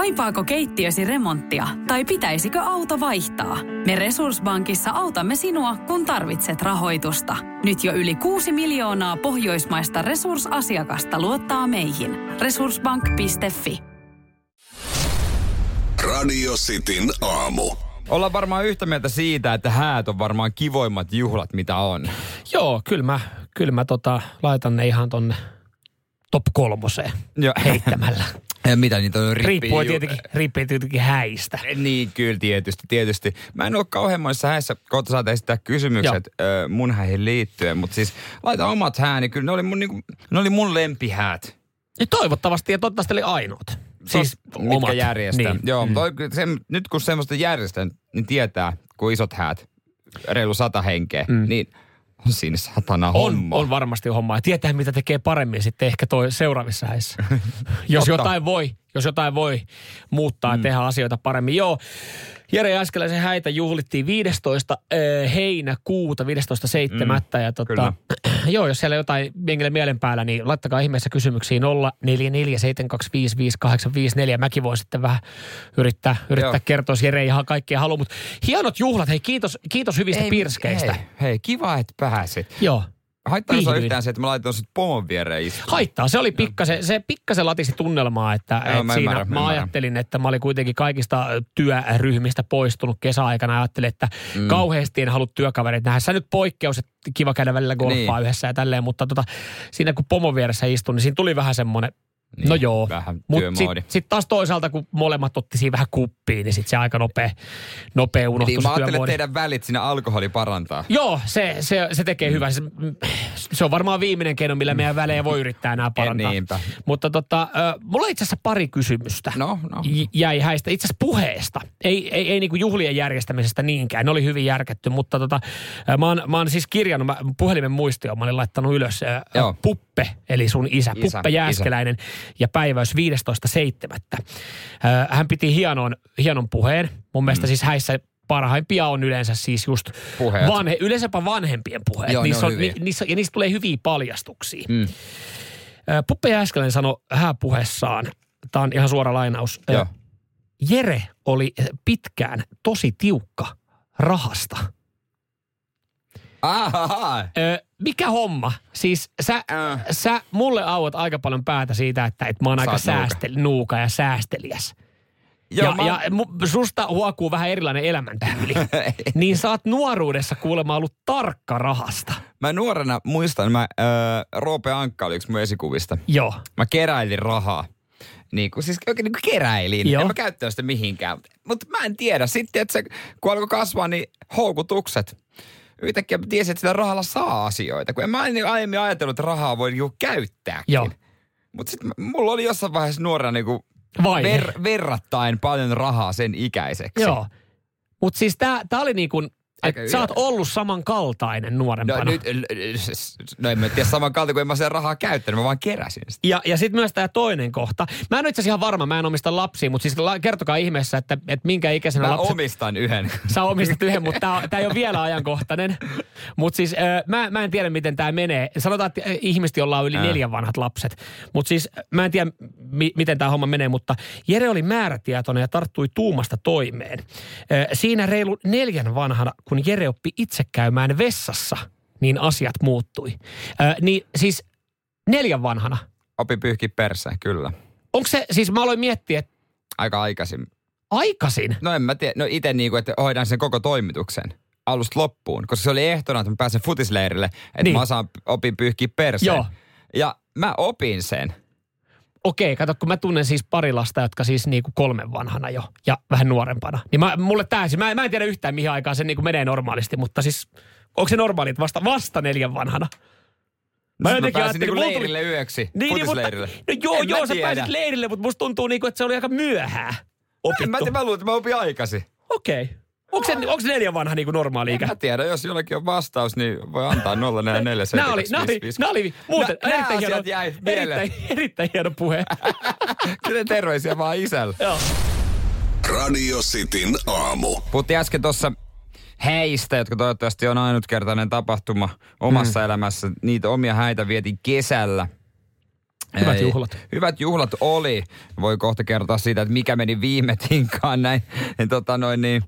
Kaipaako keittiösi remonttia tai pitäisikö auto vaihtaa? Me Resurssbankissa autamme sinua, kun tarvitset rahoitusta. Nyt jo yli 6 miljoonaa pohjoismaista resursasiakasta luottaa meihin. Resurssbank.fi Radio Cityn aamu. Ollaan varmaan yhtä mieltä siitä, että häät on varmaan kivoimmat juhlat, mitä on. Joo, kyllä mä, kyllä mä tota, laitan ne ihan tonne top kolmoseen Joo. heittämällä. Ja mitä niitä on rippi Riippuu tietenkin, riippuu tietenkin häistä. Niin, kyllä tietysti, tietysti. Mä en ole kauhean monissa häissä, kohta saat esittää kysymykset ö, mun häihin liittyen, mutta siis laita omat hääni, kyllä ne oli mun, niinku, ne oli mun lempihäät. Ja toivottavasti ja toivottavasti oli ainoat. Siis mitkä omat. järjestää. Niin. Joo, mm. toi, se, nyt kun semmoista järjestän, niin tietää, kun isot häät, reilu sata henkeä, mm. niin on siinä satana On, homma. on varmasti hommaa. Ja tietää, mitä tekee paremmin sitten ehkä toi seuraavissa häissä. jos, Totta. jotain voi, jos jotain voi muuttaa mm. ja tehdä asioita paremmin. Joo, Jere Jääskeläisen häitä juhlittiin 15. eh, heinäkuuta, 15.7. Mm, ja tota, joo, jos siellä jotain jengille mielen päällä, niin laittakaa ihmeessä kysymyksiä 0447255854. Mäkin voin sitten vähän yrittää, yrittää Joo. kertoa, Jere ihan kaikkea halua. Mutta hienot juhlat, hei kiitos, kiitos hyvistä Ei, pirskeistä. Hei, hei, kiva, että pääsit. Joo. Haittaa se yhtään se, että mä laitoin sit pomon viereen istumaan. Haittaa. Se oli pikkasen, se pikkasen latisi tunnelmaa, että Joo, et mä siinä ymmärrän, mä mä ajattelin, että mä olin kuitenkin kaikista työryhmistä poistunut kesäaikana. Ajattelin, että mm. kauheasti en halua työkavereita nähdä. Se nyt poikkeus, että kiva käydä välillä golfaa Niin. yhdessä ja tälleen, mutta tota, siinä kun pomon vieressä istun, niin siinä tuli vähän semmoinen, Niin, no joo. Mutta sitten sit taas toisaalta, kun molemmat otti siinä vähän kuppiin, niin sitten se aika nopea, nopea unohtui Niin mä ajattelin, että teidän välit siinä alkoholi parantaa. Joo, se, se, se tekee hyvää. Se, se on varmaan viimeinen keino, millä meidän välejä voi yrittää enää parantaa. niinpä. Mutta tota, mulla on itse asiassa pari kysymystä. No, no. Jäi häistä. Itse asiassa puheesta. Ei, ei, ei niinku juhlien järjestämisestä niinkään. Ne oli hyvin järketty, mutta tota, mä, oon, mä oon siis kirjannut, mä, puhelimen muistioon mä olin laittanut ylös Joo. Puppe, eli sun isä, Isä, Puppe Jääskeläinen ja päiväys 15.7. Ö, Hän piti hienon, hienon puheen. Mun mielestä siis häissä parhaimpia on yleensä siis just Puheet. vanhe, yleensäpä vanhempien puheet. Joo, niissä on ni, niissä, ja niistä tulee hyviä paljastuksia. Mm. Puppe Jääskeläinen sanoi hääpuheessaan, tämä on ihan suora lainaus. Joo. Jere oli pitkään tosi tiukka rahasta. Ahaha. Ö, mikä homma? Siis sä, Äh. sä mulle auot aika paljon päätä siitä, että, että mä oon Sä aika oot nuuka. säästel, nuuka ja säästeliäs. Joo, ja, mä... ja mu- susta huokuu vähän erilainen elämäntyyli. niin sä oot nuoruudessa kuulemma ollut tarkka rahasta. mä nuorena muistan, mä, äh, Roope Ankka oli yksi mun esikuvista. Joo. Mä keräilin rahaa. Niin kuin, siis oikein niin kuin keräilin. Joo. En mä käyttänyt sitä mihinkään. Mutta mä en tiedä. Sitten, että se, kun alkoi kasvaa, niin houkutukset. Yhtäkkiä tiesin, että sillä rahalla saa asioita. Kun en mä aiemmin ajatellut, että rahaa voi niinku käyttääkin. Joo. Mutta sitten mulla oli jossain vaiheessa nuorena niinku ver, verrattain paljon rahaa sen ikäiseksi. Joo. Mutta siis tää oli niin että sä oot ollut samankaltainen No nuorempana. nyt, no en mä tiedä saman kalta, kun en mä sen rahaa käyttänyt, mä vaan keräsin sitä. Ja, ja sitten myös tämä toinen kohta. Mä en ole itse ihan varma, mä en omista lapsia, mutta siis la, kertokaa ihmeessä, että, että minkä ikäisenä Mä lapset... omistan yhden. Sä omistat yhden, mutta tämä ei ole vielä ajankohtainen. Mutta siis äh, mä, mä en tiedä, miten tämä menee. Sanotaan, että äh, ihmiset, jolla on yli Ää. neljän vanhat lapset. Mutta siis äh, mä en tiedä, mi- miten tämä homma menee, mutta Jere oli määrätietoinen ja tarttui tuumasta toimeen. Äh, siinä reilu neljän vanhana, kun Jere oppi itse käymään vessassa, niin asiat muuttui. Äh, niin siis neljän vanhana. Opi pyyhki perseen, kyllä. Onko se, siis mä aloin miettiä, että Aika aikaisin. aikaisin. No en mä tiedä, no itse niinku, että hoidan sen koko toimituksen alusta loppuun, koska se oli ehtona, että mä pääsen futisleirille, että Niin. mä osaan, opin pyyhkiä perseen. Joo. Ja mä opin sen. Okei, kato, kun mä tunnen siis pari lasta, jotka siis niinku kolmen vanhana jo ja vähän nuorempana. Niin mä, mulle tää, siis mä, mä en tiedä yhtään mihin aikaan se niinku menee normaalisti, mutta siis onko se normaali, että vasta, vasta neljän vanhana? Mä, mä jotenkin pääsin ajattelin, niinku mulla tuli- leirille yöksi, Niin, niin mutta, no joo, En mä joo, sä pääsit leirille, mutta musta tuntuu niinku, että se oli aika myöhään opittu. Mä, tiedä, mä luulen, että mä opin aikaisin. Okei. Onko se, onko se neljän vanha niinku normaali ikä? En mä tiedä, jos jollakin on vastaus, niin voi antaa 044 Nämä oli, nämä oli, nämä oli muuten Nä- nää erittäin, hieno, jäi erittäin, erittäin hieno puhe. Kyllä terveisiä vaan isällä. Joo. Radio Cityn aamu. Puhuttiin äsken tuossa häistä, jotka toivottavasti on ainutkertainen tapahtuma omassa mm. elämässä. Niitä omia häitä vietin kesällä. Hyvät Ei, juhlat. Hyvät juhlat oli. Voi kohta kertoa siitä, että mikä meni viime tinkaan näin. Tota noin niin,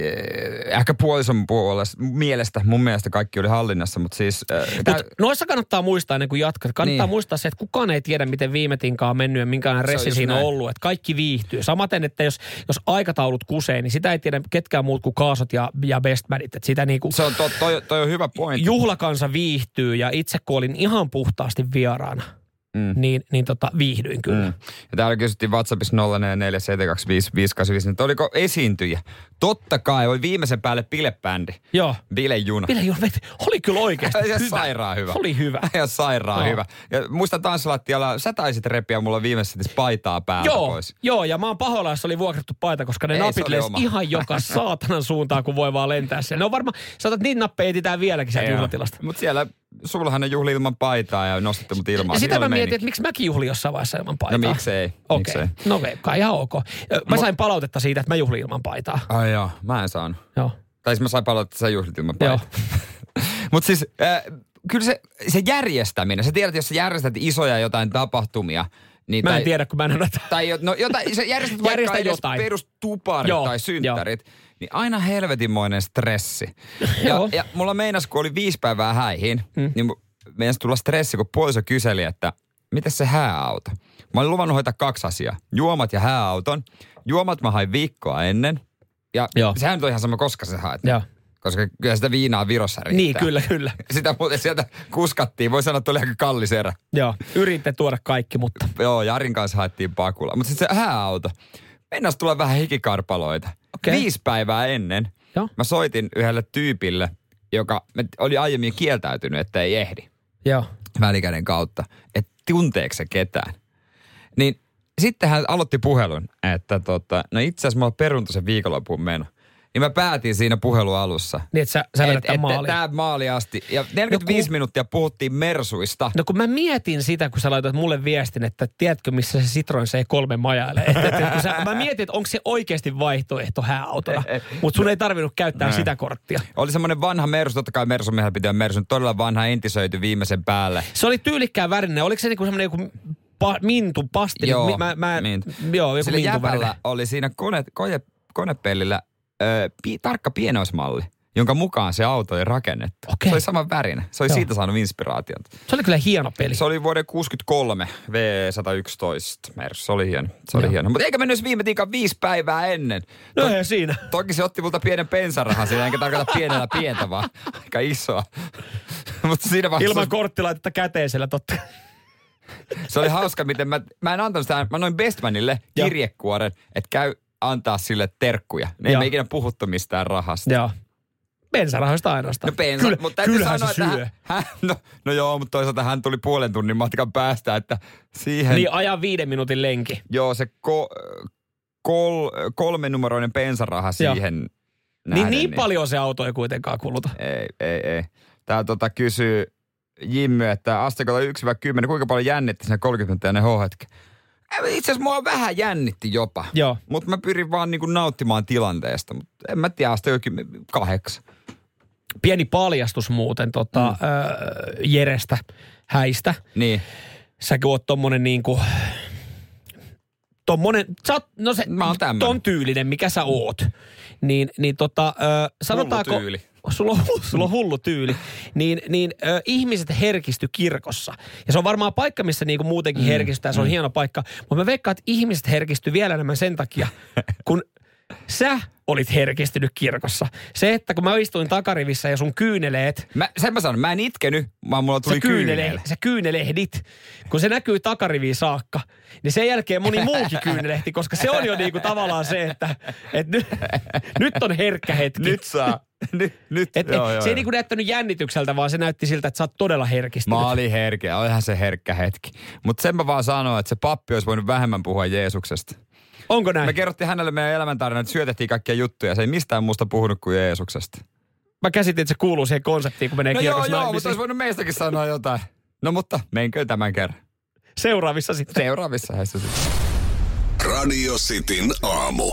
eh, ehkä puolison puolesta, mielestä, mun mielestä kaikki oli hallinnassa, mutta siis... äh, tää- Mut noissa kannattaa muistaa ennen kuin jatkaa. Kannattaa Niin. muistaa se, että kukaan ei tiedä, miten viime tinkaan on mennyt ja minkälainen on ressi siinä on näin. ollut. Että kaikki viihtyy. Samaten, että jos, jos aikataulut kusee, niin sitä ei tiedä ketkään muut kuin kaasot ja, ja bestmanit. Että sitä niinku, se on, to, toi, toi on hyvä pointti. juhlakansa viihtyy ja itse kun olin ihan puhtaasti vieraana, Mm. niin, niin tota, viihdyin kyllä. Mm. Ja täällä kysyttiin WhatsAppissa 0447255854, että oliko esiintyjä. Totta kai, oli viimeisen päälle bilebändi. Joo. Bilejuna. Ville Juhl, oli kyllä oikeasti hyvä. sairaan hyvä. Oli hyvä. Ihan sairaan Joo. hyvä. Ja muista tanssilattialla, sä taisit repiä mulla viimeisessä paitaa päältä Joo, pois. joo, ja mä oon pahoilla, jos oli vuokrattu paita, koska ne Ei, napit lensi ihan joka saatanan suuntaan, kun voi vaan lentää siellä. Ne on varmaan, saatat niitä nappeja etsitään vieläkin sieltä juhlatilasta. Mutta siellä, sullahan ne juhli ilman paitaa ja nostitte mut ilmaan. Ja sitä mä mietin, että miksi mäkin juhlin jossain vaiheessa ilman paitaa. No miksei, Okei, miksei. no kai ihan ok. Mä sain palautetta siitä, että mä juhlin ilman paitaa. Ai joo, mä en saanut. Joo. Tai siis mä sain palautetta, että sä juhlit ilman Joo. paitaa. Mutta siis äh, kyllä se, se järjestäminen, sä tiedät, jos sä järjestät isoja jotain tapahtumia, niin Mä en tai, tiedä, kun mä en ole. Tai no, jotain, sä järjestät Järjestä vaikka edes jotain. perustuparit Joo, tai synttärit, niin aina helvetinmoinen stressi. Ja, ja mulla meinas, kun oli viisi päivää häihin, mm. niin meinas tulla stressi, kun puoliso kyseli, että miten se hääauto? Mä olin luvannut hoitaa kaksi asiaa. Juomat ja hääauton. Juomat mä hain viikkoa ennen. Ja Joo. sehän nyt on ihan sama, koska sä haet. Joo. Koska kyllä sitä viinaa Virossa riittää. Niin, kyllä, kyllä. Sitä muuten sieltä kuskattiin. Voi sanoa, että oli aika kallis erä. Joo, yritte tuoda kaikki, mutta Joo, Jarin kanssa haettiin pakula. Mutta sitten se hääauto. Mennäs tulla vähän hikikarpaloita. Okei. Viisi päivää ennen Joo. mä soitin yhdelle tyypille, joka oli aiemmin kieltäytynyt, että ei ehdi joo. välikäden kautta. Että tunteeko se ketään. Niin sitten hän aloitti puhelun, että tota, no itse asiassa mulla on peruntaisen viikonlopun meno. Niin mä päätin siinä puhelun alussa. Niin, että sä, sä vedät tämän maaliin. Tää maali asti. Ja 45 No kun- minuuttia puhuttiin mersuista. No kun mä mietin sitä, kun sä laitoit mulle viestin, että tiedätkö missä se Citroen C3 majailee. Et, et, et, kun sä, mä mietin, että onko se oikeasti vaihtoehto hääautona. Mutta sun ei tarvinnut käyttää Näin. sitä korttia. Oli semmoinen vanha Mersu, totta kai Mersu miehellä pitää Mersu, todella vanha entisöity viimeisen päälle. Se oli tyylikkään värinen. Oliko se niinku semmoinen joku pa, mintu, pasti? Joo, mä, mä, mintu. Joo, joku Sillä mintu oli siinä kone, koje, konepellillä ö, pi, tarkka pienoismalli, jonka mukaan se auto oli rakennettu. Okei. Se oli saman värinen. Se oli Joo. siitä saanut inspiraatiota. Se oli kyllä hieno peli. Se oli vuoden 63 V111 Mersu. Se oli hieno. Se oli Joo. hieno. Mutta eikä mennyt viime tiikan viisi päivää ennen. No To- siinä. Toki se otti multa pienen pensarahan siinä, enkä tarkoita pienellä pientä, vaan aika isoa. Mutta siinä vaiheessa... Ilman korttilaitetta käteisellä totta. Se oli hauska, miten mä, mä en antanut sitä, mä noin Bestmanille kirjekuoren, että käy antaa sille terkkuja. Ne ei Joo. me ikinä puhuttu mistään rahasta. Joo. Bensarahoista ainoastaan. No pensa, Kyllä, mutta täytyy sanoa, se että syö. hän, hän, no, no joo, mutta toisaalta hän tuli puolen tunnin matkan päästä, että siihen, Niin ajan viiden minuutin lenki. joo se ko, kol, kolmenumeroinen pensaraha Joo. siihen Niin, nähden, niin paljon se auto ei kuitenkaan kuluta. Ei, ei, ei. Tää tota kysyy Jimmy, että asteikolla 1-10, kuinka paljon jännitti siinä 30 ja ne H-hetki? Itse asiassa mua vähän jännitti jopa. Joo. Mutta mä pyrin vaan niinku nauttimaan tilanteesta. Mutta en mä tiedä, asteikolla kahdeksan. Pieni paljastus muuten tota, mm. öö, Jerestä häistä. Niin. Säkin oot tommonen niinku... Tommonen, sä oot, no se, Mä oon tämmönen. ton tyylinen, mikä sä oot. Niin, niin tota, ö, sanotaanko... tyyli. Sulla on, sulla on hullu tyyli. Niin, niin ö, ihmiset herkisty kirkossa. Ja se on varmaan paikka, missä niinku muutenkin mm, herkistää. Se on mm. hieno paikka. Mutta mä veikkaan, että ihmiset herkisty vielä enemmän sen takia, kun sä olit herkistynyt kirkossa. Se, että kun mä istuin takarivissä ja sun kyyneleet Mä, sen mä sanon, mä en itkenyt, vaan mulla tuli kyynele, kyynel. sä kyynelehdit, kun se näkyy takariviin saakka, niin sen jälkeen moni muukin kyynelehti, koska se on jo niinku tavallaan se, että et nyt, nyt on herkkä hetki. Nyt saa. nyt, nyt. Et, et, se ei niinku näyttänyt jännitykseltä, vaan se näytti siltä, että sä oot todella herkistynyt. Mä olin herkeä, olihan se herkkä hetki. Mutta sen mä vaan sanoin, että se pappi olisi voinut vähemmän puhua Jeesuksesta. Onko näin? Me kerrottiin hänelle meidän elämäntarina, että syötettiin kaikkia juttuja. Se ei mistään muusta puhunut kuin Jeesuksesta. Mä käsitin, että se kuuluu siihen konseptiin, kun menee No joo, kirkossa joo, mutta naimisiin. olisi voinut meistäkin sanoa jotain. No mutta menkö tämän kerran. Seuraavissa sitten. Seuraavissa häissä sitten. Radio Cityn aamu.